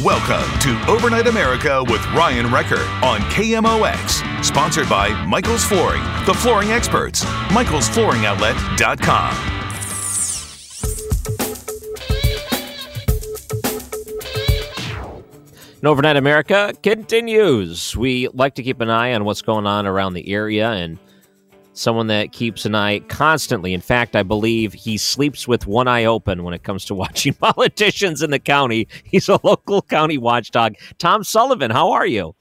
Welcome to Overnight America with Ryan Recker on KMOX. Sponsored by Michael's Flooring, the flooring experts. Michael'sFlooringOutlet.com. And Overnight America continues. We like to keep an eye on what's going on around the area and someone that keeps an eye constantly. In fact, I believe he sleeps with one eye open when it comes to watching politicians in the county. He's a local county watchdog. Tom Sullivan, how are you?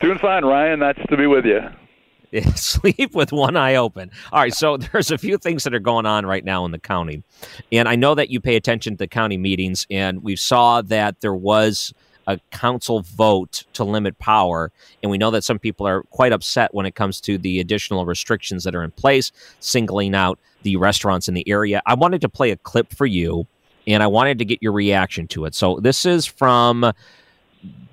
Doing fine, Ryan. Nice to be with you. Sleep with one eye open. All right, so there's a few things that are going on right now in the county, and I know that you pay attention to the county meetings, and we saw that there was a council vote to limit power. And we know that some people are quite upset when it comes to the additional restrictions that are in place, singling out the restaurants in the area. I wanted to play a clip for you, and I wanted to get your reaction to it. So this is from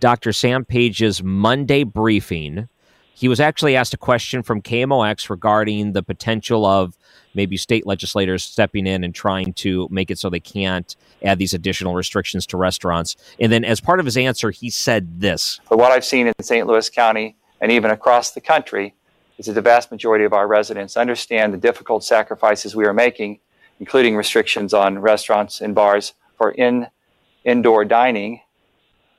Dr. Sam Page's Monday briefing. He was actually asked a question from KMOX regarding the potential of maybe state legislators stepping in and trying to make it so they can't add these additional restrictions to restaurants. And then, as part of his answer, he said this. But what I've seen in St. Louis County and even across the country is that the vast majority of our residents understand the difficult sacrifices we are making, including restrictions on restaurants and bars for in indoor dining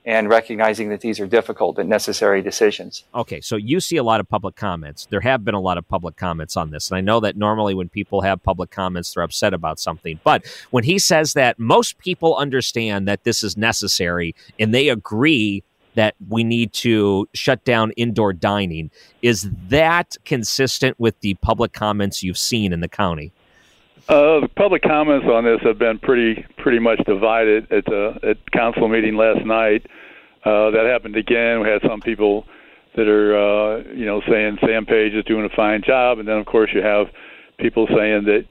and recognizing that these are difficult but necessary decisions. Okay, so you see a lot of public comments. There have been a lot of public comments on this. And I know that normally when people have public comments, they're upset about something. But when he says that most people understand that this is necessary and they agree that we need to shut down indoor dining, is that consistent with the public comments you've seen in the county? Uh, the public comments on this have been pretty pretty much divided at the at council meeting last night. Uh, that happened again. We had some people that are uh, you know saying Sam Page is doing a fine job, and then of course you have people saying that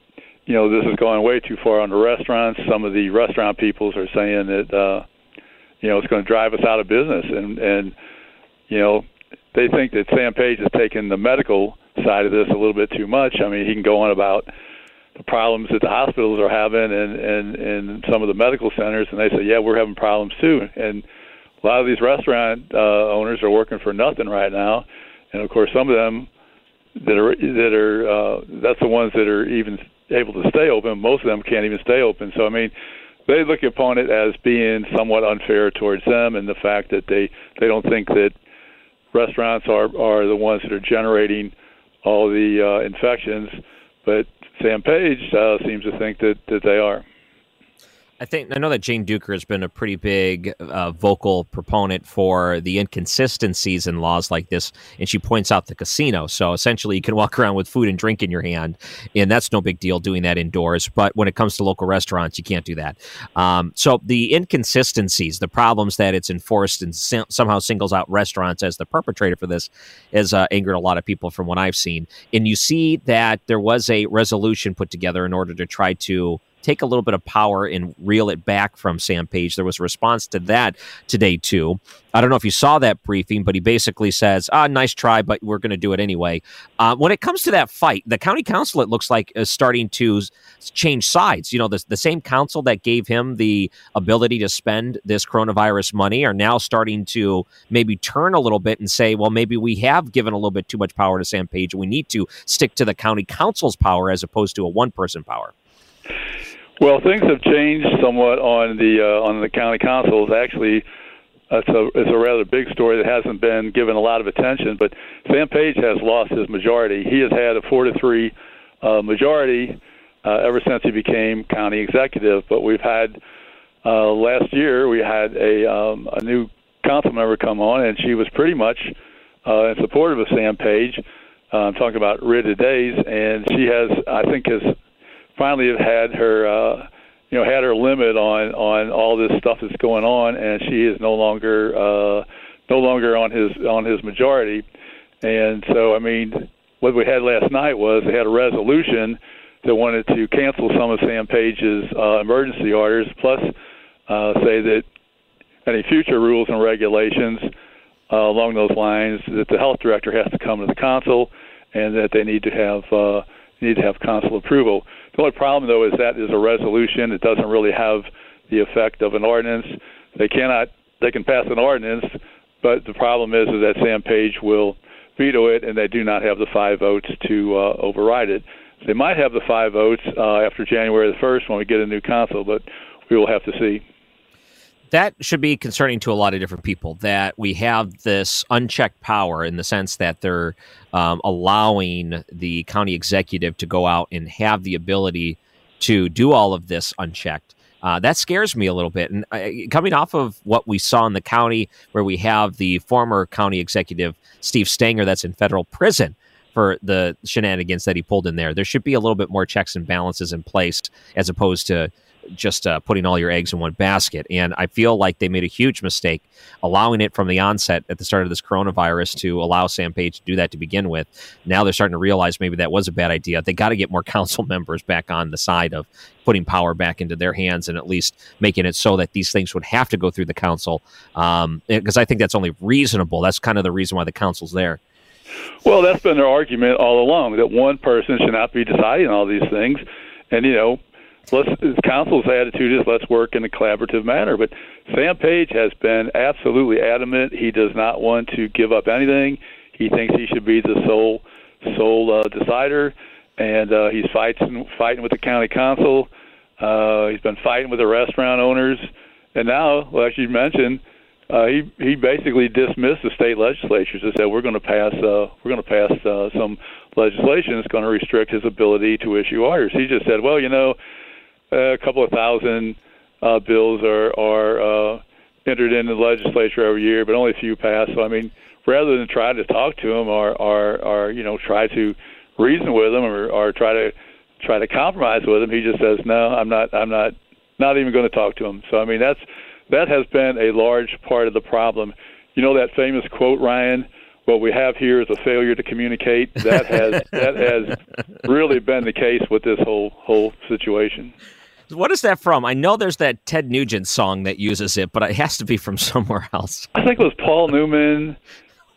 you know this is going way too far on the restaurants. Some of the restaurant peoples are saying that uh, you know it's going to drive us out of business, and and you know they think that Sam Page has taken the medical side of this a little bit too much. I mean, he can go on about the problems that the hospitals are having and and and some of the medical centers and they say yeah we're having problems too. And a lot of these restaurant uh, owners are working for nothing right now. And of course some of them that are that are uh, that's the ones that are even able to stay open. Most of them can't even stay open. So i mean they look upon it as being somewhat unfair towards them and the fact that they they don't think that restaurants are are the ones that are generating all the uh, infections. But Sam Page uh, seems to think that, that they are. I think I know that Jane Dueker has been a pretty big uh, vocal proponent for the inconsistencies in laws like this, and she points out the casino. So essentially, you can walk around with food and drink in your hand, and that's no big deal doing that indoors. But when it comes to local restaurants, you can't do that. Um, so the inconsistencies, the problems that it's enforced and sim- somehow singles out restaurants as the perpetrator for this, has uh, angered a lot of people from what I've seen. And you see that there was a resolution put together in order to try to take a little bit of power and reel it back from Sam Page. There was a response to that today, too. I don't know if you saw that briefing, but he basically says, ah, nice try, but we're going to do it anyway. Uh, when it comes to that fight, the county council, it looks like, is starting to change sides. You know, the, the same council that gave him the ability to spend this coronavirus money are now starting to maybe turn a little bit and say, well, maybe we have given a little bit too much power to Sam Page. We need to stick to the county council's power as opposed to a one person power. Well, things have changed somewhat on the uh, on the county councils. Actually, it's a it's a rather big story that hasn't been given a lot of attention. But Sam Page has lost his majority. He has had a four to three uh, majority uh, ever since he became county executive. But we've had uh, last year we had a um, a new council member come on, and she was pretty much uh, in support of Sam Page. Uh, I'm talking about Rita Days, and she has I think has finally have had her uh, you know had her limit on on all this stuff that's going on, and she is no longer uh, no longer on his on his majority. And so, I mean, what we had last night was they had a resolution that wanted to cancel some of Sam Page's uh, emergency orders, plus uh, say that any future rules and regulations uh, along those lines that the health director has to come to the council, and that they need to have uh, need to have council approval. The only problem, though, is that is a resolution. It doesn't really have the effect of an ordinance. They cannot. They can pass an ordinance, but the problem is, is that Sam Page will veto it, and they do not have the five votes to uh, override it. They might have the five votes uh, after January the first when we get a new council, but we will have to see that should be concerning to a lot of different people that we have this unchecked power in the sense that they're um, allowing the county executive to go out and have the ability to do all of this unchecked. Uh, that scares me a little bit. And uh, coming off of what we saw in the county, where we have the former county executive, Steve Stenger, that's in federal prison for the shenanigans that he pulled in there, there should be a little bit more checks and balances in place as opposed to just uh, putting all your eggs in one basket. And I feel like they made a huge mistake allowing it from the onset at the start of this coronavirus to allow Sam Page to do that to begin with. Now they're starting to realize maybe that was a bad idea. They got to get more council members back on the side of putting power back into their hands and at least making it so that these things would have to go through the council. Because um, I think that's only reasonable. That's kind of the reason why the council's there. Well, that's been their argument all along that one person should not be deciding all these things. And, you know, let's council's attitude is let's work in a collaborative manner. But Sam Page has been absolutely adamant. He does not want to give up anything. He thinks he should be the sole sole uh, decider, and uh, he's fighting fighting with the county council. Uh, he's been fighting with the restaurant owners, and now, like you mentioned, uh, he he basically dismissed the state legislatures and said we're going to pass uh, we're going to pass uh, some legislation that's going to restrict his ability to issue orders. He just said, well, you know, a couple of thousand uh, bills are are uh, entered into the legislature every year, but only a few pass. So I mean, rather than try to talk to them or or, or you know try to reason with them or, or try to try to compromise with them, he just says, no, I'm not I'm not not even going to talk to him. So I mean, that's that has been a large part of the problem. You know that famous quote, Ryan what we have here is a failure to communicate. That has that has really been the case with this whole whole situation. What is that from? I know there's that Ted Nugent song that uses it, but it has to be from somewhere else. I think it was Paul Newman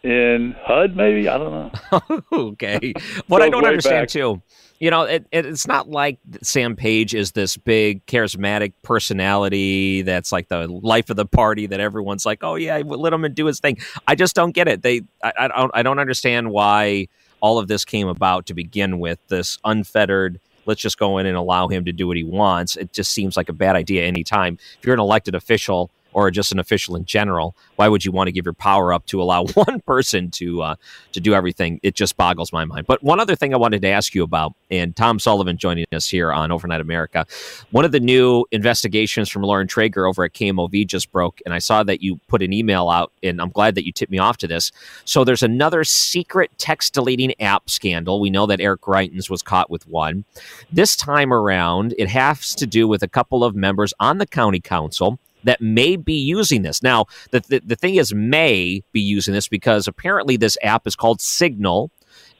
in HUD, maybe. I don't know. okay. What I don't understand back. too, you know, it, it, it's not like Sam Page is this big charismatic personality that's like the life of the party that everyone's like, oh yeah, let him do his thing. I just don't get it. They, I, I don't, I don't understand why all of this came about to begin with. This unfettered let's just go in and allow him to do what he wants. It just seems like a bad idea anytime. If you're an elected official or just an official in general, why would you want to give your power up to allow one person to uh, to do everything? It just boggles my mind. But one other thing I wanted to ask you about, and Tom Sullivan joining us here on Overnight America, one of the new investigations from Lauren Trager over at KMOV just broke, and I saw that you put an email out, and I'm glad that you tipped me off to this. So there's another secret text deleting app scandal. We know that Eric Greitens was caught with one. This time around, it has to do with a couple of members on the county council that may be using this. Now, the, the, the thing is, may be using this because apparently this app is called Signal.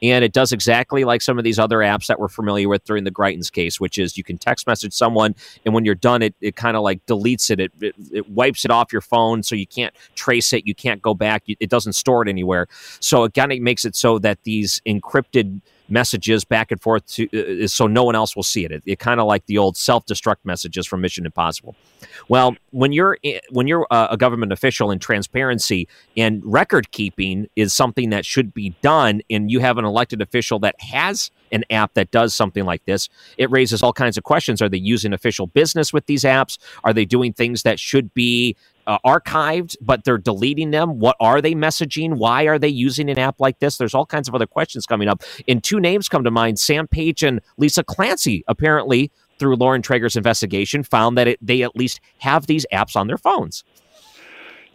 And it does exactly like some of these other apps that we're familiar with during the Greitens case, which is you can text message someone, and when you're done, it, it kind of like deletes it. It, it. it wipes it off your phone, so you can't trace it. You can't go back. It doesn't store it anywhere. So it kind of makes it so that these encrypted messages back and forth to, uh, so no one else will see it. It, it kind of like the old self-destruct messages from Mission Impossible. Well, when you're when you're a government official and transparency and record keeping is something that should be done, and you have an elected official that has an app that does something like this, it raises all kinds of questions. Are they using official business with these apps? Are they doing things that should be uh, archived, but they're deleting them. What are they messaging? Why are they using an app like this? There's all kinds of other questions coming up. And two names come to mind Sam Page and Lisa Clancy, apparently, through Lauren Trager's investigation, found that it, they at least have these apps on their phones.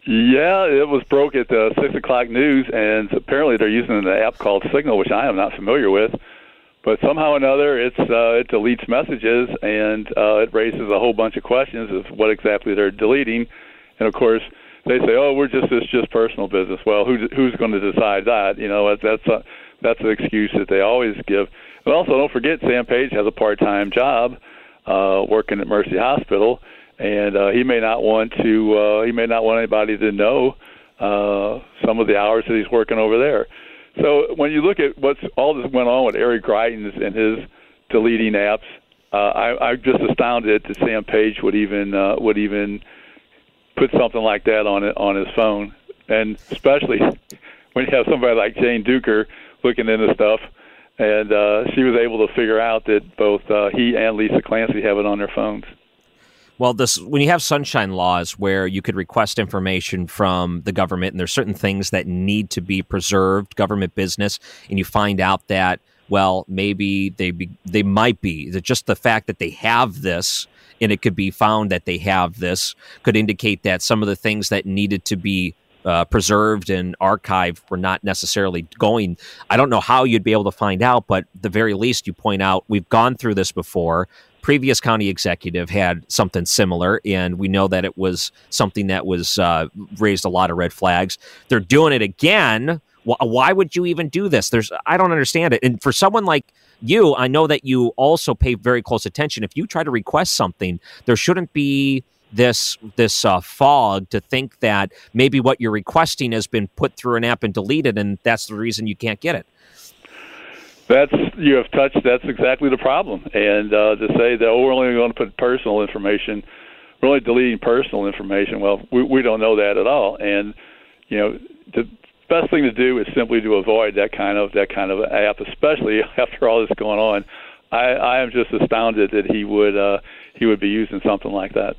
Yeah, it was broke at the six o'clock news, and apparently they're using an app called Signal, which I am not familiar with. But somehow or another, it's uh, it deletes messages, and uh, it raises a whole bunch of questions of what exactly they're deleting. And of course, they say, "Oh, we're just it's just personal business." Well, who's who's going to decide that? You know, that's a, that's an excuse that they always give. But also, don't forget, Sam Page has a part-time job uh, working at Mercy Hospital, and uh, he may not want to. Uh, he may not want anybody to know uh, some of the hours that he's working over there. So when you look at what's all this went on with Eric Greitens and his deleting apps, uh, I, I'm just astounded that Sam Page would even uh, would even put something like that on it on his phone, and especially when you have somebody like Jane Dueker looking into stuff, and uh, she was able to figure out that both uh, he and Lisa Clancy have it on their phones. Well, this when you have sunshine laws where you could request information from the government, and there's certain things that need to be preserved, government business, and you find out that well, maybe they be, they might be that just the fact that they have this and it could be found that they have this could indicate that some of the things that needed to be uh, preserved and archived were not necessarily going. I don't know how you'd be able to find out, but the very least, you point out we've gone through this before. Previous county executive had something similar, and we know that it was something that was uh, raised a lot of red flags. They're doing it again. Why would you even do this? There's I don't understand it. And for someone like you, I know that you also pay very close attention. If you try to request something, there shouldn't be this this uh, fog to think that maybe what you're requesting has been put through an app and deleted, and that's the reason you can't get it. That's you have touched. That's exactly the problem. And uh, to say that oh, we're only going to put personal information, we're only deleting personal information. Well, we we don't know that at all. And you know, to best thing to do is simply to avoid that kind of that kind of app, especially after all this going on. I, I am just astounded that he would uh, he would be using something like that.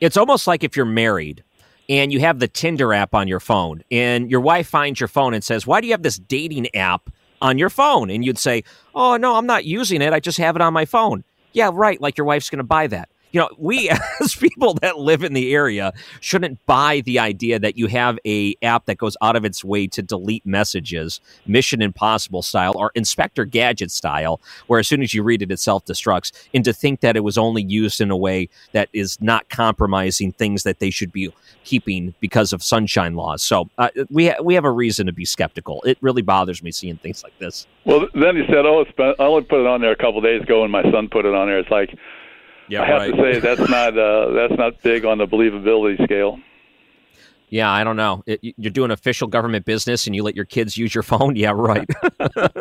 It's almost like if you're married and you have the Tinder app on your phone, and your wife finds your phone and says, "Why do you have this dating app on your phone?" And you'd say, "Oh no, I'm not using it. I just have it on my phone." Yeah, right. Like your wife's going to buy that you know, we as people that live in the area shouldn't buy the idea that you have a app that goes out of its way to delete messages, Mission Impossible style or Inspector Gadget style, where as soon as you read it, it self destructs, and to think that it was only used in a way that is not compromising things that they should be keeping because of sunshine laws. So uh, we ha- we have a reason to be skeptical. It really bothers me seeing things like this. Well, then he said, "Oh, it's been, I only put it on there a couple of days ago, and my son put it on there." It's like yeah, I have right. to say that's not uh, that's not big on the believability scale. Yeah, I don't know. It, you're doing official government business, and you let your kids use your phone. Yeah, right.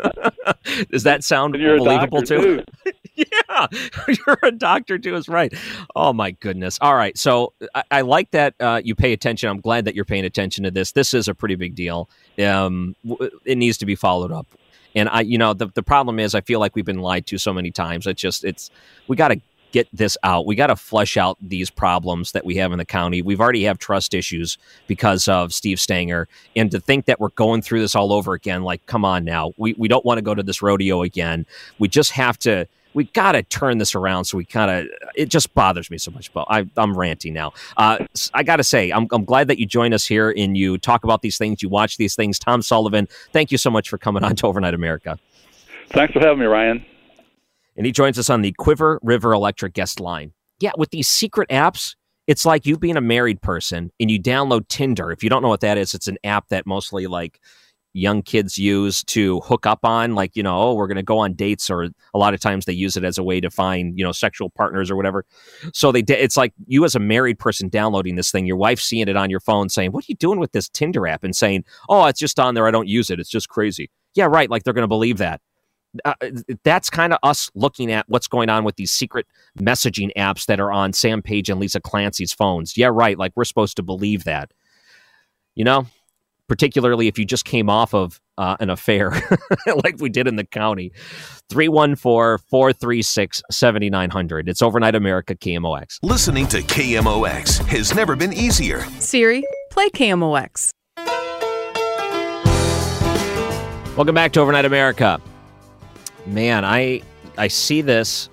Does that sound believable too? too. yeah, you're a doctor too. Is right. Oh my goodness. All right. So I, I like that uh, you pay attention. I'm glad that you're paying attention to this. This is a pretty big deal. Um, it needs to be followed up. And I, you know, the the problem is, I feel like we've been lied to so many times. It's just, it's we got to get this out. We got to flesh out these problems that we have in the county. We've already have trust issues because of Steve Stenger, and to think that we're going through this all over again, like, come on now, we we don't want to go to this rodeo again. We just have to. We got to turn this around. So we kind of, it just bothers me so much. But I, am ranting now. Uh, I got to say, I'm, I'm glad that you join us here and you talk about these things, you watch these things. Tom Sullivan, thank you so much for coming on to Overnight America. Thanks for having me, Ryan and he joins us on the Cuivre River Electric guest line. Yeah, with these secret apps, it's like you being a married person and you download Tinder. If you don't know what that is, it's an app that mostly like young kids use to hook up on like you know oh we're going to go on dates or a lot of times they use it as a way to find you know sexual partners or whatever. So they it's like you as a married person downloading this thing your wife seeing it on your phone saying what are you doing with this tinder app? and saying oh it's just on there. I don't use it. It's just crazy. Yeah right. Like they're going to believe that uh, that's kind of us looking at what's going on with these secret messaging apps that are on Sam Page and Lisa Clancy's phones. Yeah, right. Like we're supposed to believe that. You know, particularly if you just came off of uh, an affair like we did in the county. 314 436 7900. It's Overnight America KMOX. Listening to KMOX has never been easier. Siri, play KMOX. Welcome back to Overnight America. Man, I I see this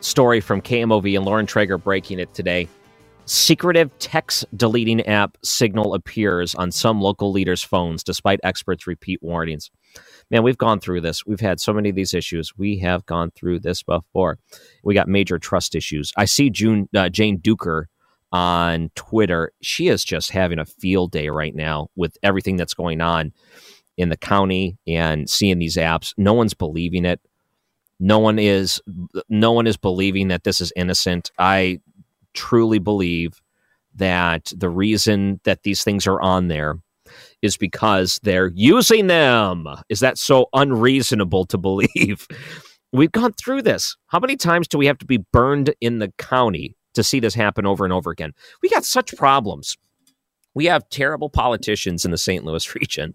story from KMOV and Lauren Trager breaking it today. Secretive text deleting app Signal appears on some local leaders' phones despite experts' repeat warnings. Man, we've gone through this. We've had so many of these issues. We have gone through this before. We got major trust issues. I see June, uh, Jane Dueker on Twitter. She is just having a field day right now with everything that's going on in the county and seeing these apps. No one's believing it. No one is no one is believing that this is innocent. I truly believe that the reason that these things are on there is because they're using them. Is that so unreasonable to believe? We've gone through this. How many times do we have to be burned in the county to see this happen over and over again? We got such problems. We have terrible politicians in the St. Louis region.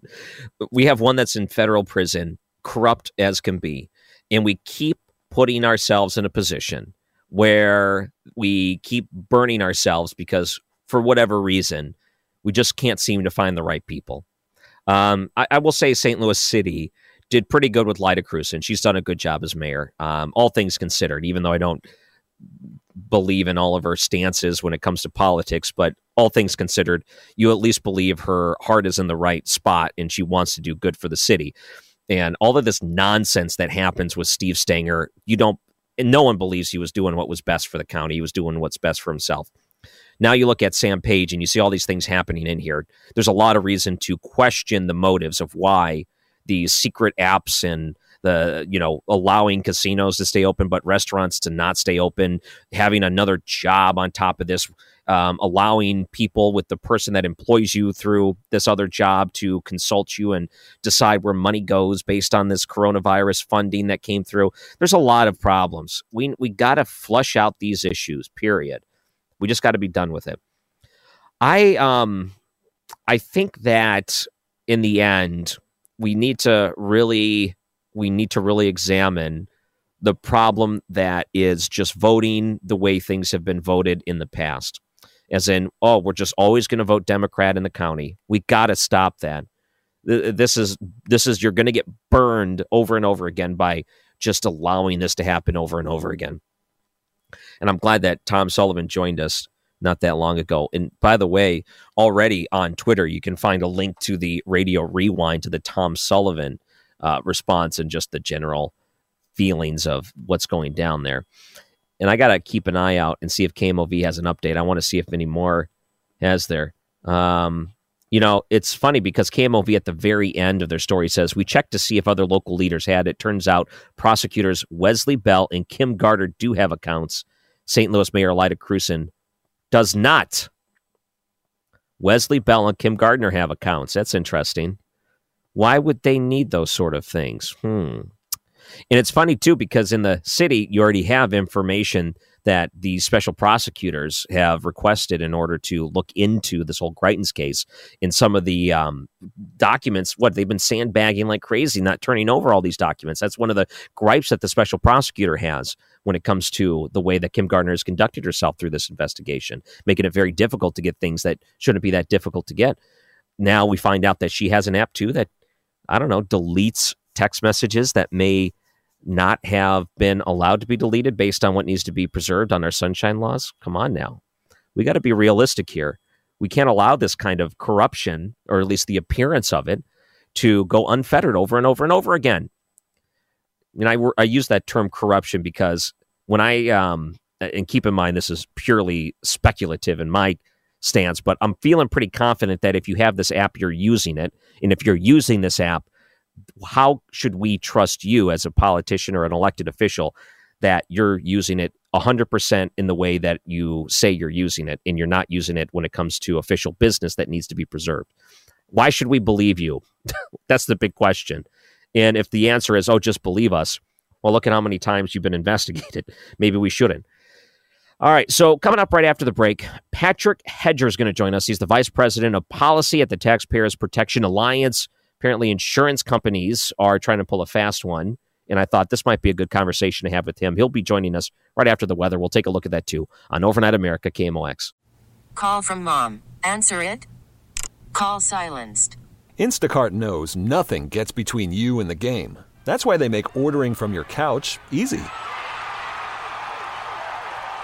We have one that's in federal prison, corrupt as can be. And we keep putting ourselves in a position where we keep burning ourselves because, for whatever reason, we just can't seem to find the right people. Um, I, I, will say St. Louis City did pretty good with Lyda Krewson, and she's done a good job as mayor, um, all things considered, even though I don't believe in all of her stances when it comes to politics, but all things considered, you at least believe her heart is in the right spot and she wants to do good for the city. And all of this nonsense that happens with Steve Stenger, you don't, and no one believes he was doing what was best for the county. He was doing what's best for himself. Now you look at Sam Page and you see all these things happening in here. There's a lot of reason to question the motives of why these secret apps and the you know allowing casinos to stay open but restaurants to not stay open having another job on top of this um, allowing people with the person that employs you through this other job to consult you and decide where money goes based on this coronavirus funding that came through. There's a lot of problems. We we got to flush out these issues period. We just got to be done with it. I um i think that in the end we need to really we need to really examine the problem that is just voting the way things have been voted in the past. As in, oh, we're just always going to vote Democrat in the county. We got to stop that. This is this is you're going to get burned over and over again by just allowing this to happen over and over again. And I'm glad that Tom Sullivan joined us not that long ago. And by the way, already on Twitter, you can find a link to the radio rewind to the Tom Sullivan uh, response and just the general feelings of what's going down there. And I got to keep an eye out and see if KMOV has an update. I want to see if any more has there. Um, you know, it's funny because KMOV at the very end of their story says, We checked to see if other local leaders had. It turns out prosecutors Wesley Bell and Kim Gardner do have accounts. St. Louis Mayor Lyda Krewson does not. Wesley Bell and Kim Gardner have accounts. That's interesting. Why would they need those sort of things? Hmm. And it's funny too because in the city you already have information that the special prosecutors have requested in order to look into this whole Greitens case. In some of the um, documents, what they've been sandbagging like crazy, not turning over all these documents. That's one of the gripes that the special prosecutor has when it comes to the way that Kim Gardner has conducted herself through this investigation, making it very difficult to get things that shouldn't be that difficult to get. Now we find out that she has an app too that I don't know, deletes text messages that may not have been allowed to be deleted based on what needs to be preserved on our sunshine laws? Come on now. We got to be realistic here. We can't allow this kind of corruption, or at least the appearance of it, to go unfettered over and over and over again. And I, I use that term corruption because when I, um, and keep in mind, this is purely speculative in my stance, but I'm feeling pretty confident that if you have this app, you're using it. And if you're using this app, how should we trust you as a politician or an elected official that you're using it 100% in the way that you say you're using it and you're not using it when it comes to official business that needs to be preserved? Why should we believe you? That's the big question. And if the answer is, oh, just believe us, well, look at how many times you've been investigated. Maybe we shouldn't. All right. So, coming up right after the break, Patrick Hedger is going to join us. He's the vice president of policy at the Taxpayers Protection Alliance. Apparently, insurance companies are trying to pull a fast one. And I thought this might be a good conversation to have with him. He'll be joining us right after the weather. We'll take a look at that too on Overnight America KMOX. Call from mom. Answer it. Call silenced. Instacart knows nothing gets between you and the game. That's why they make ordering from your couch easy.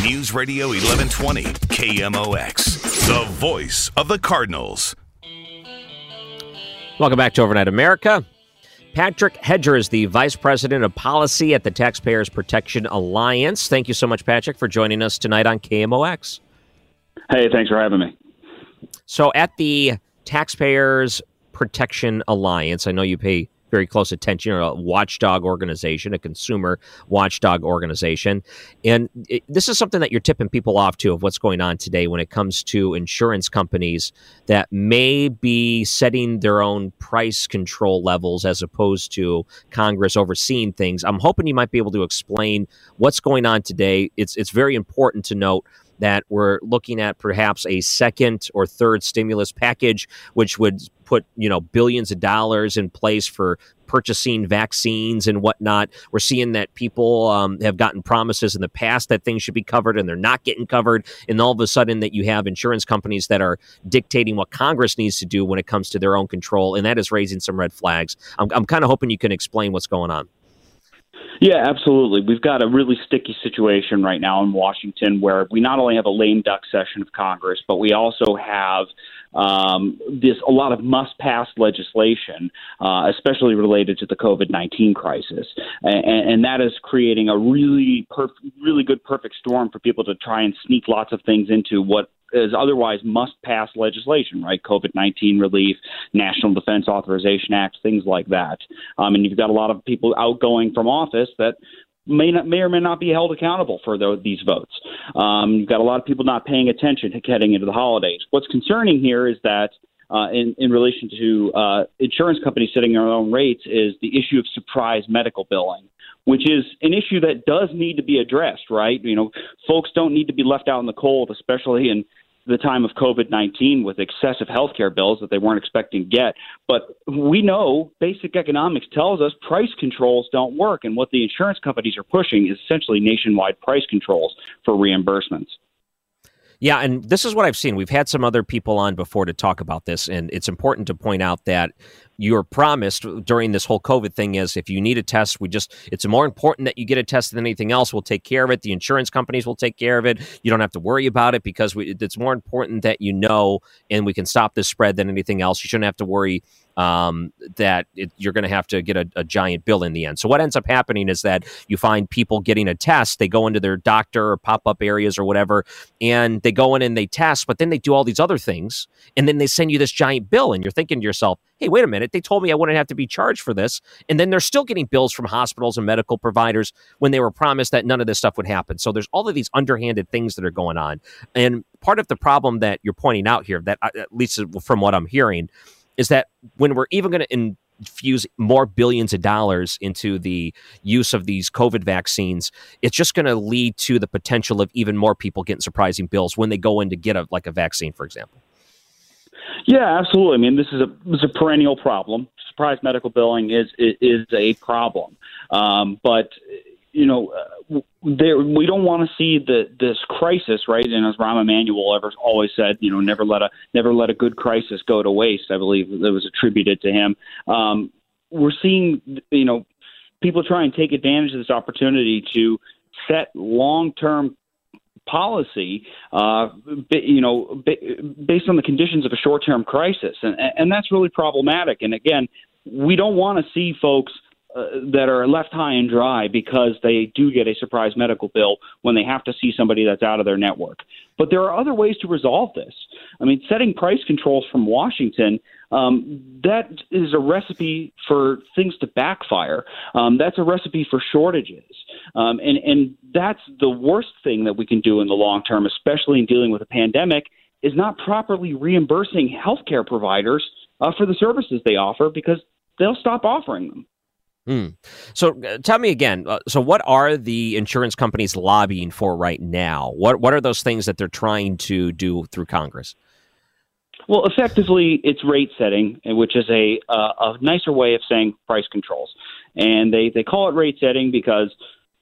News Radio 1120, KMOX, the voice of the Cardinals. Welcome back to Overnight America. Patrick Hedger is the Vice President of Policy at the Taxpayers Protection Alliance. Thank you so much, Patrick, for joining us tonight on KMOX. Hey, thanks for having me. So, at the Taxpayers Protection Alliance, I know you pay very close attention. A watchdog organization, a consumer watchdog organization. And it, this is something that you're tipping people off to of what's going on today when it comes to insurance companies that may be setting their own price control levels as opposed to Congress overseeing things. I'm hoping you might be able to explain what's going on today. It's it's very important to note that we're looking at perhaps a second or third stimulus package, which would put you know billions of dollars in place for purchasing vaccines and whatnot. We're seeing that people um, have gotten promises in the past that things should be covered and they're not getting covered. And all of a sudden, that you have insurance companies that are dictating what Congress needs to do when it comes to their own control, and that is raising some red flags. I'm, I'm kind of hoping you can explain what's going on. Yeah, absolutely. We've got a really sticky situation right now in Washington where we not only have a lame duck session of Congress, but we also have um, this a lot of must pass legislation, uh, especially related to the COVID nineteen crisis, and, and, that is creating a really perf- really good perfect storm for people to try and sneak lots of things into what is otherwise must pass legislation, right? COVID 19 relief, National Defense Authorization Act, things like that. Um, and you've got a lot of people outgoing from office that may not, may or may not be held accountable for the, these votes. Um, you've got a lot of people not paying attention to heading into the holidays. What's concerning here is that. Uh, in, in relation to uh, insurance companies setting their own rates, is the issue of surprise medical billing which is an issue that does need to be addressed, right? You know, folks don't need to be left out in the cold, especially in the time of COVID 19 with excessive health care bills that they weren't expecting to get. But we know basic economics tells us price controls don't work. And what the insurance companies are pushing is essentially nationwide price controls for reimbursements. Yeah, and this is what I've seen. We've had some other people on before to talk about this, and it's important to point out that you're promised during this whole COVID thing is if you need a test, we just, it's more important that you get a test than anything else. We'll take care of it. The insurance companies will take care of it. You don't have to worry about it because we, it's more important that you know and we can stop this spread than anything else. You shouldn't have to worry um, that it, you're going to have to get a, a, giant bill in the end. So what ends up happening is that you find people getting a test. They go into their doctor or pop up areas or whatever, and they go in and they test, but then they do all these other things, and then they send you this giant bill, and you're thinking to yourself, "Hey, wait a minute! They told me I wouldn't have to be charged for this," and then they're still getting bills from hospitals and medical providers when they were promised that none of this stuff would happen. So there's all of these underhanded things that are going on, and part of the problem that you're pointing out here, that at least from what I'm hearing is that when we're even going to infuse more billions of dollars into the use of these COVID vaccines, it's just going to lead to the potential of even more people getting surprising bills when they go in to get a like a vaccine, for example. Yeah, absolutely. I mean, this is a this is a perennial problem. Surprise medical billing is is, is a problem, um, but you know, uh, there we don't want to see the this crisis, right? And as Rahm Emanuel ever always said, you know, never let a never let a good crisis go to waste. I believe that was attributed to him. Um, we're seeing, you know, people try and take advantage of this opportunity to set long term policy, uh, you know, based on the conditions of a short term crisis, and and that's really problematic. And again, we don't want to see folks uh, that are left high and dry because they do get a surprise medical bill when they have to see somebody that's out of their network. But there are other ways to resolve this. I mean, setting price controls from Washington, um, that is a recipe for things to backfire. Um, that's a recipe for shortages. Um, and, and that's the worst thing that we can do in the long term, especially in dealing with a pandemic, is not properly reimbursing healthcare providers uh, for the services they offer because they'll stop offering them. Hmm. So uh, tell me again. Uh, so what are the insurance companies lobbying for right now? What what are those things that they're trying to do through Congress? Well, effectively, it's rate setting, which is a uh, a nicer way of saying price controls, and they they call it rate setting because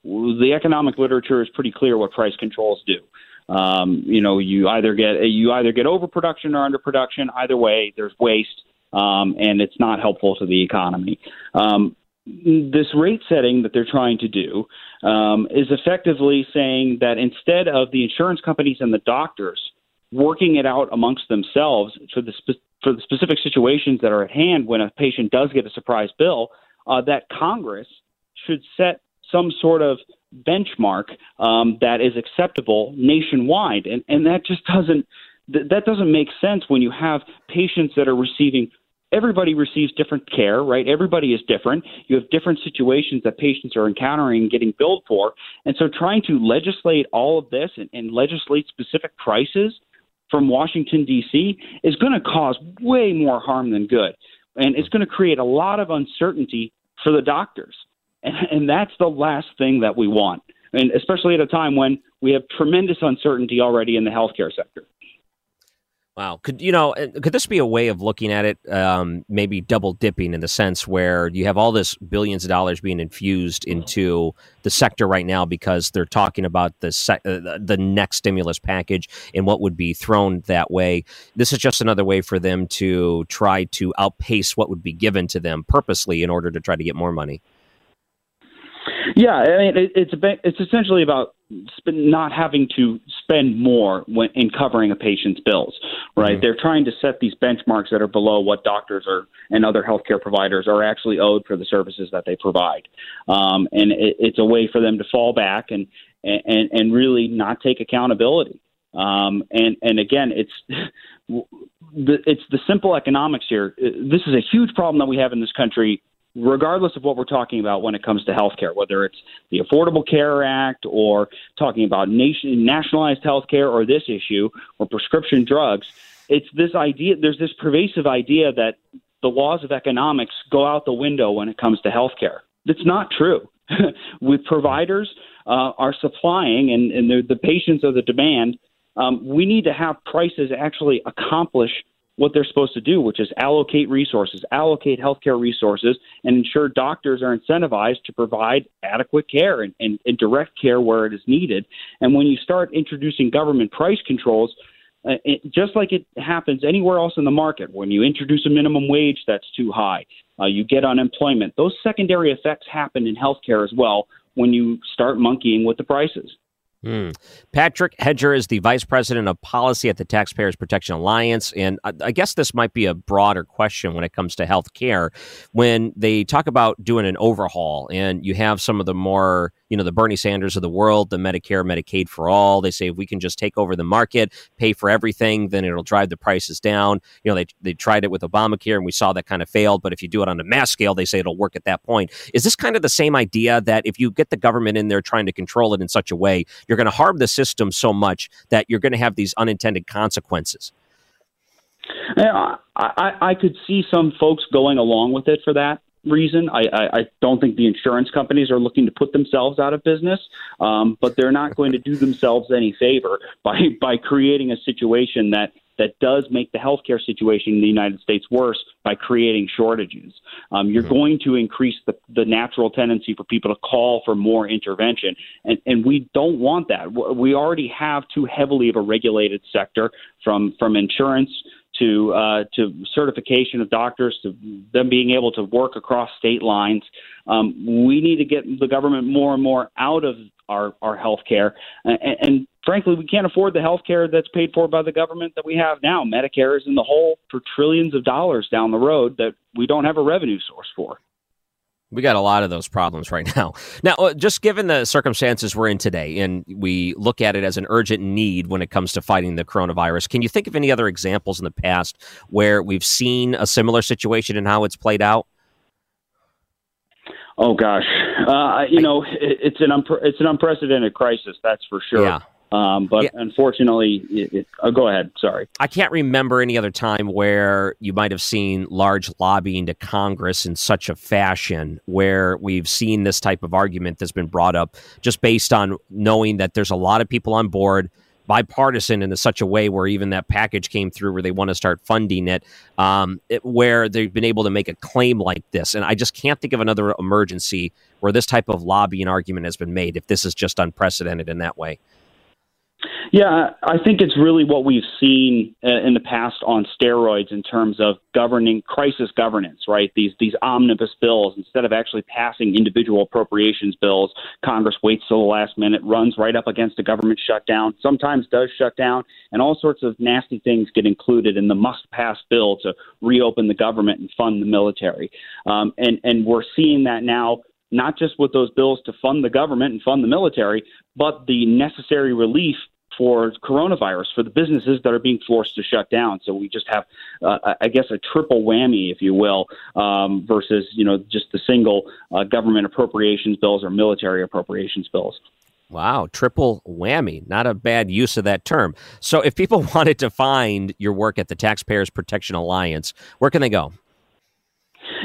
the economic literature is pretty clear what price controls do. Um, you know, you either get you either get overproduction or underproduction. Either way, there's waste, um, and it's not helpful to the economy. Um, this rate setting that they're trying to do um, is effectively saying that instead of the insurance companies and the doctors working it out amongst themselves for the spe- for the specific situations that are at hand when a patient does get a surprise bill, uh, that Congress should set some sort of benchmark um, that is acceptable nationwide, and and that just doesn't that doesn't make sense when you have patients that are receiving everybody receives different care, right? Everybody is different. You have different situations that patients are encountering and getting billed for. And so trying to legislate all of this and, and legislate specific prices from Washington, D.C. is going to cause way more harm than good. And it's going to create a lot of uncertainty for the doctors. And, and that's the last thing that we want. And especially at a time when we have tremendous uncertainty already in the healthcare sector. Wow. Could you know? Could this be a way of looking at it? Um, maybe double dipping in the sense where you have all this billions of dollars being infused into the sector right now because they're talking about the se- uh, the next stimulus package and what would be thrown that way. This is just another way for them to try to outpace what would be given to them purposely in order to try to get more money. Yeah, I mean, it, it's a, it's essentially about not having to spend more when, in covering a patient's bills, right? Mm-hmm. They're trying to set these benchmarks that are below what doctors are and other healthcare providers are actually owed for the services that they provide, um, and it, it's a way for them to fall back and and and really not take accountability. Um, and and again, it's the, it's the simple economics here. This is a huge problem that we have in this country regardless of what we're talking about when it comes to healthcare, whether it's the Affordable Care Act or talking about nation, nationalized healthcare or this issue or prescription drugs, it's this idea, there's this pervasive idea that the laws of economics go out the window when it comes to healthcare. It's not true. With providers uh, are supplying and, and the patients are the demand, um, we need to have prices actually accomplish what they're supposed to do, which is allocate resources, allocate healthcare resources, and ensure doctors are incentivized to provide adequate care and, and, and direct care where it is needed. And when you start introducing government price controls, uh, it, just like it happens anywhere else in the market, when you introduce a minimum wage that's too high, uh, you get unemployment. Those secondary effects happen in healthcare as well when you start monkeying with the prices. Hmm. Patrick Hedger is the vice president of policy at the Taxpayers Protection Alliance. And I, I, guess this might be a broader question when it comes to health care. When they talk about doing an overhaul, and you have some of the more you know the Bernie Sanders of the world, the Medicare, Medicaid for all. They say if we can just take over the market, pay for everything, then it'll drive the prices down. You know they they tried it with Obamacare and we saw that kind of failed. But if you do it on a mass scale, they say it'll work at that point. Is this kind of the same idea that if you get the government in there trying to control it in such a way, you're going to harm the system so much that you're going to have these unintended consequences? Yeah, I, I could see some folks going along with it for that reason. I, I, I, don't think the insurance companies are looking to put themselves out of business, um, but they're not going to do themselves any favor by by creating a situation that that does make the healthcare situation in the United States worse by creating shortages. Um, you're mm-hmm. going to increase the, the natural tendency for people to call for more intervention, and, and we don't want that. We already have too heavily of a regulated sector from from insurance to uh, to certification of doctors, to them being able to work across state lines. Um, we need to get the government more and more out of our our health care, and, and frankly, we can't afford the health care that's paid for by the government that we have now. Medicare is in the hole for trillions of dollars down the road that we don't have a revenue source for. We got a lot of those problems right now. Now, uh, just given the circumstances we're in today, and we look at it as an urgent need when it comes to fighting the coronavirus, can you think of any other examples in the past where we've seen a similar situation and how it's played out? Oh gosh, uh, you know, it, it's an unpre- it's an unprecedented crisis, that's for sure. Yeah. Um, but yeah. unfortunately, it, it, oh, go ahead. Sorry. I can't remember any other time where you might have seen large lobbying to Congress in such a fashion where we've seen this type of argument that's been brought up just based on knowing that there's a lot of people on board bipartisan in such a way where even that package came through where they want to start funding it, um, it, where they've been able to make a claim like this. And I just can't think of another emergency where this type of lobbying argument has been made if this is just unprecedented in that way. Yeah, I think it's really what we've seen uh, in the past on steroids in terms of governing crisis governance, right? These these omnibus bills instead of actually passing individual appropriations bills, Congress waits till the last minute, runs right up against a government shutdown, sometimes does shut down, and all sorts of nasty things get included in the must-pass bill to reopen the government and fund the military. Um, and and we're seeing that now not just with those bills to fund the government and fund the military, but the necessary relief for coronavirus for the businesses that are being forced to shut down. So we just have, uh, I guess, a triple whammy, if you will, um, versus you know just the single uh, government appropriations bills or military appropriations bills. Wow, triple whammy. Not a bad use of that term. So, if people wanted to find your work at the Taxpayers Protection Alliance, where can they go?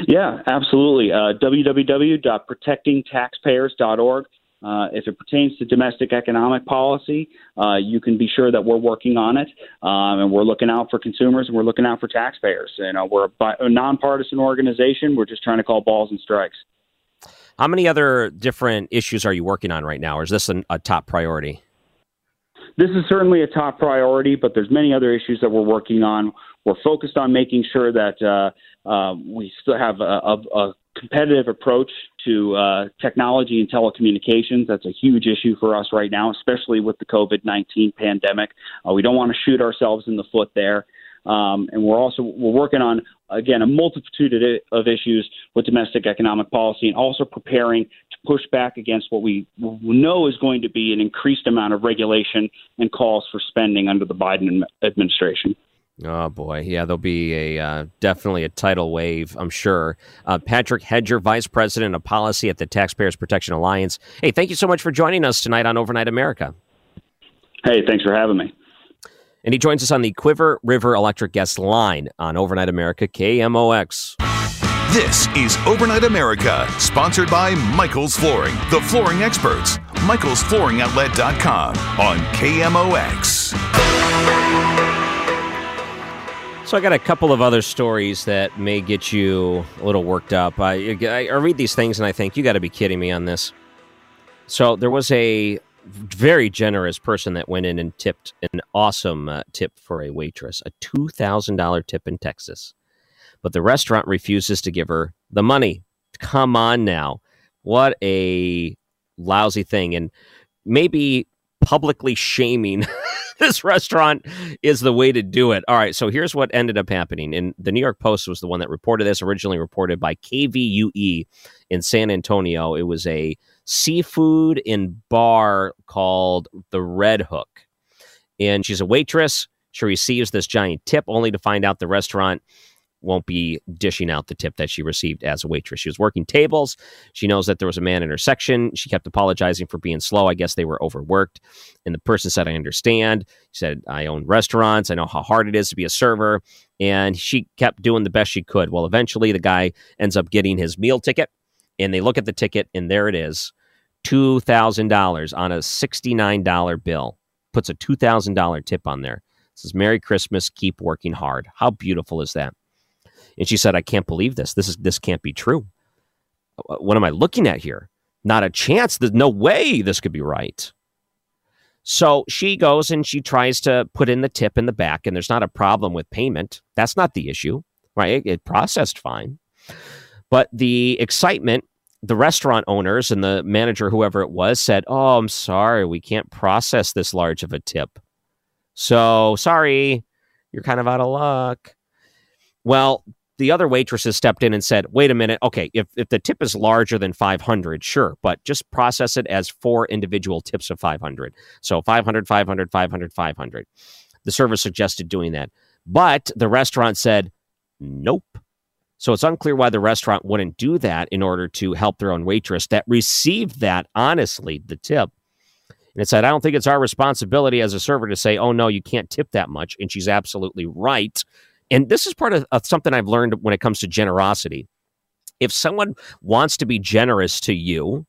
Yeah, absolutely. Uh, www.protectingtaxpayers.org. Uh, if it pertains to domestic economic policy, uh, you can be sure that we're working on it, um, and we're looking out for consumers and we're looking out for taxpayers. You know, we're a, a nonpartisan organization. We're just trying to call balls and strikes. How many other different issues are you working on right now, or is this an, a top priority? This is certainly a top priority, but there's many other issues that we're working on. We're focused on making sure that uh, uh, we still have a, a, a competitive approach to uh, technology and telecommunications. That's a huge issue for us right now, especially with the COVID 19 pandemic. Uh, we don't want to shoot ourselves in the foot there. Um, and we're also we're working on again a multitude of issues with domestic economic policy, and also preparing to push back against what we know is going to be an increased amount of regulation and calls for spending under the Biden administration. Oh boy, yeah, there'll be a uh, definitely a tidal wave, I'm sure. Uh, Patrick Hedger, Vice President of Policy at the Taxpayers Protection Alliance. Hey, thank you so much for joining us tonight on Overnight America. Hey, thanks for having me. And he joins us on the Cuivre River Electric Guest line on Overnight America KMOX. This is Overnight America, sponsored by Michael's Flooring, the flooring experts. Michael'sFlooringOutlet.com on KMOX. So I got a couple of other stories that may get you a little worked up. I, I, I read these things and I think you got to be kidding me on this. So there was a very generous person that went in and tipped an awesome uh, tip for a waitress, a two thousand dollar tip in Texas, but the restaurant refuses to give her the money. Come on now, what a lousy thing! And maybe publicly shaming this restaurant is the way to do it. All right, so here's what ended up happening. And the New York Post was the one that reported this, originally reported by KVUE in San Antonio. It was a seafood and bar called the Red Hook. And she's a waitress. She receives this giant tip only to find out the restaurant won't be dishing out the tip that she received as a waitress. She was working tables. She knows that there was a man in her section. She kept apologizing for being slow. I guess they were overworked. And the person said, I understand. She said, I own restaurants. I know how hard it is to be a server. And she kept doing the best she could. Well, eventually the guy ends up getting his meal ticket. And they look at the ticket, and there it is $2,000 on a $69 bill. Puts a $2,000 tip on there. says, Merry Christmas, keep working hard. How beautiful is that? And she said, I can't believe this. This is this can't be true. Uh, what am I looking at here? Not a chance. There's no way this could be right. So she goes and she tries to put in the tip in the back, and there's not a problem with payment. That's not the issue, right? It, it processed fine. But the excitement, the restaurant owners and the manager, whoever it was, said, Oh, I'm sorry, we can't process this large of a tip. So sorry, you're kind of out of luck. Well, the other waitresses stepped in and said, wait a minute, okay, if, if the tip is larger than 500, sure, but just process it as four individual tips of 500. So 500, 500, 500, 500. The server suggested doing that. But the restaurant said, nope. So it's unclear why the restaurant wouldn't do that in order to help their own waitress that received that honestly, the tip. And it said, I don't think it's our responsibility as a server to say, oh, no, you can't tip that much. And she's absolutely right and this is part of, of something I've learned when it comes to generosity. If someone wants to be generous to you,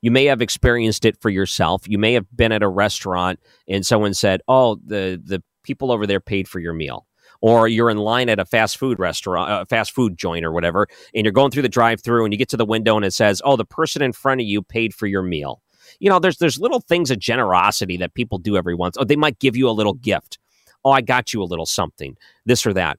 you may have experienced it for yourself. You may have been at a restaurant and someone said, "Oh, the the people over there paid for your meal." Or you're in line at a fast food restaurant, a fast food joint or whatever, and you're going through the drive-through and you get to the window and it says, "Oh, the person in front of you paid for your meal." You know, there's there's little things of generosity that people do every once. Oh, they might give you a little gift oh, I got you a little something, this or that.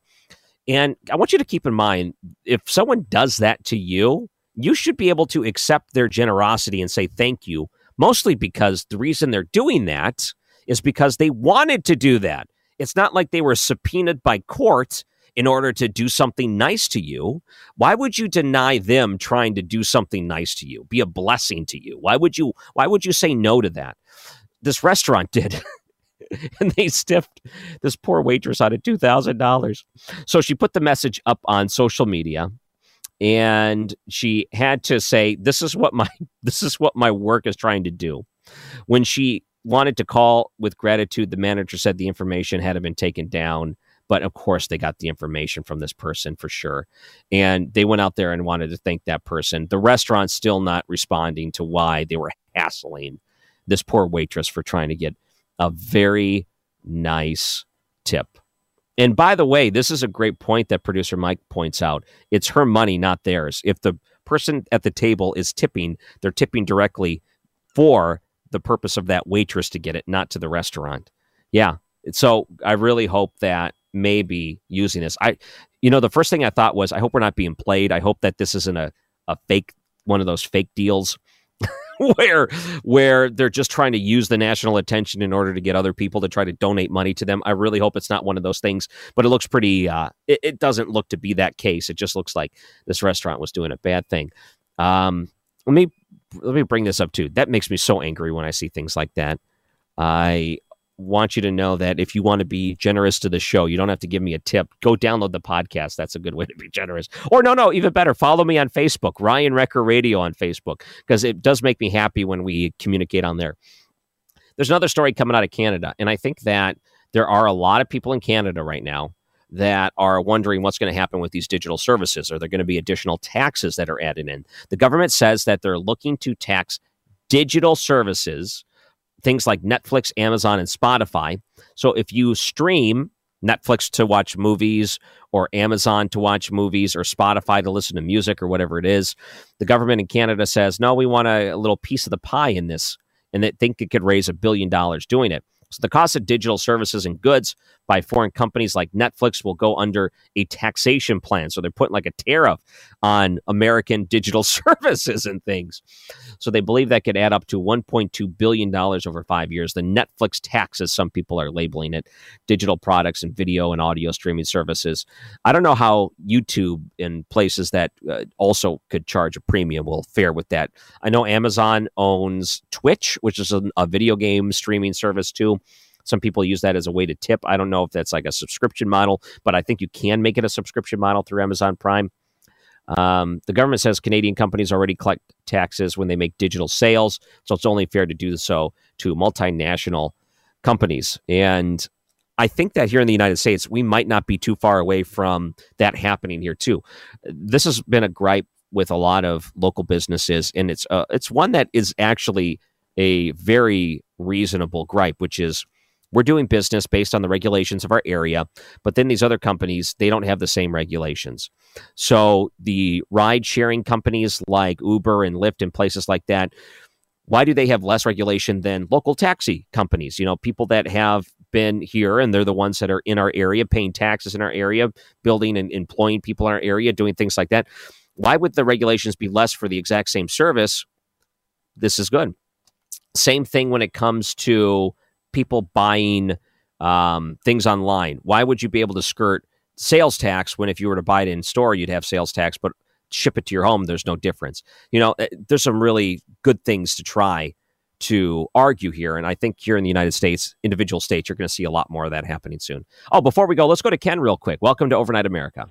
And I want you to keep in mind if someone does that to you, you should be able to accept their generosity and say thank you, mostly because the reason they're doing that is because they wanted to do that. It's not like they were subpoenaed by court in order to do something nice to you. Why would you deny them trying to do something nice to you, be a blessing to you? Why would you why would you say no to that? This restaurant did. and they stiffed this poor waitress out of $2,000. So she put the message up on social media and she had to say this is what my this is what my work is trying to do. When she wanted to call with gratitude, the manager said the information had been taken down. But of course, they got the information from this person for sure. And they went out there and wanted to thank that person. The restaurant's still not responding to why they were hassling this poor waitress for trying to get a very nice tip. And by the way, this is a great point that producer Mike points out. It's her money, not theirs. If the person at the table is tipping, they're tipping directly for the purpose of that waitress to get it, not to the restaurant. Yeah. So I really hope that maybe using this. I you know, the first thing I thought was I hope we're not being played. I hope that this isn't a, a fake one of those fake deals where where they're just trying to use the national attention in order to get other people to try to donate money to them. I really hope it's not one of those things, but it looks pretty. Uh, it, it, doesn't look to be that case. It just looks like this restaurant was doing a bad thing. Um, let me let me bring this up too. That makes me so angry when I see things like that. I want you to know that if you want to be generous to the show, you don't have to give me a tip. Go download the podcast. That's a good way to be generous. Or no, no, even better, follow me on Facebook, Ryan Wrecker Radio on Facebook, because it does make me happy when we communicate on there. There's another story coming out of Canada, and I think that there are a lot of people in Canada right now that are wondering what's going to happen with these digital services. Are there going to be additional taxes that are added in? The government says that they're looking to tax digital services things like Netflix, Amazon, and Spotify. So if you stream Netflix to watch movies or Amazon to watch movies or Spotify to listen to music or whatever it is, the government in Canada says, no, we want a, a little piece of the pie in this. And they think it could raise a billion dollars doing it. So the cost of digital services and goods by foreign companies like Netflix will go under a taxation plan. So they're putting like a tariff on American digital services and things. So they believe that could add up to $1.2 billion over five years. The Netflix tax, as some people are labeling it, digital products and video and audio streaming services. I don't know how YouTube and places that uh, also could charge a premium will fare with that. I know Amazon owns Twitch, which is a, a video game streaming service too. Some people use that as a way to tip. I don't know if that's like a subscription model, but I think you can make it a subscription model through Amazon Prime. Um, the government says Canadian companies already collect taxes when they make digital sales, so it's only fair to do so to multinational companies. And I think that here in the United States, we might not be too far away from that happening here too. This has been a gripe with a lot of local businesses, and it's uh, it's one that is actually a very reasonable gripe, which is we're doing business based on the regulations of our area, but then these other companies, they don't have the same regulations. So the ride sharing companies like Uber and Lyft and places like that, why do they have less regulation than local taxi companies? You know, people that have been here and they're the ones that are in our area, paying taxes in our area, building and employing people in our area, doing things like that. Why would the regulations be less for the exact same service? This is good. Same thing when it comes to people buying um, things online. Why would you be able to skirt sales tax when if you were to buy it in store, you'd have sales tax, but ship it to your home, there's no difference. You know, eh, there's some really good things to try to argue here. And I think here in the United States, individual states, you're going to see a lot more of that happening soon. Oh, before we go, let's go to Ken real quick. Welcome to Overnight America.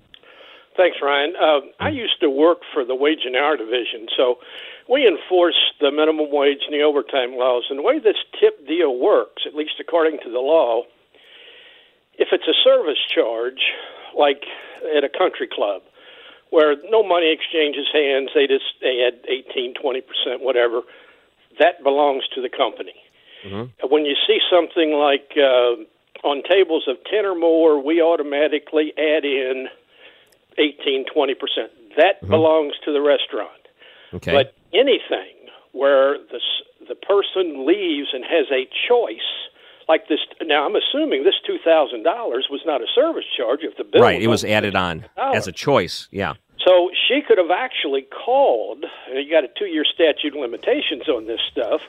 Thanks, Ryan. Uh, I used to work for the wage and hour division, so we enforce the minimum wage and the overtime laws. And the way this tip deal works, at least according to the law, if it's a service charge, like at a country club, where no money exchanges hands, they just they add 18, 20 percent, whatever, that belongs to the company. Mm-hmm. When you see something like uh, on tables of 10 or more, we automatically add in 18, 20 percent. That mm-hmm. belongs to the restaurant. Okay. But anything where the the person leaves and has a choice, like this. Now, I'm assuming this two thousand dollars was not a service charge. If the bill right, it was added on as a choice. Yeah. So she could have actually called. You got a two-year statute of limitations on this stuff,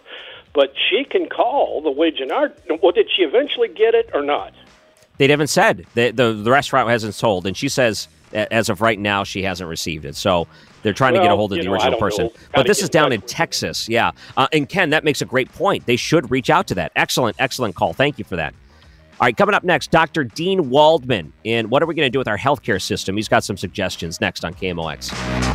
but she can call the wage and hour. Well, did she eventually get it or not? They haven't said. The, the, the restaurant hasn't sold. and she says as of right now she hasn't received it. So they're trying well, to get a hold of the know, original person. But this is down in Texas. Yeah. Uh, and Ken, that makes a great point. They should reach out to that. Excellent, excellent call. Thank you for that. All right, coming up next, Dr. Dean Waldman. And what are we going to do with our healthcare system? He's got some suggestions next on KMOX.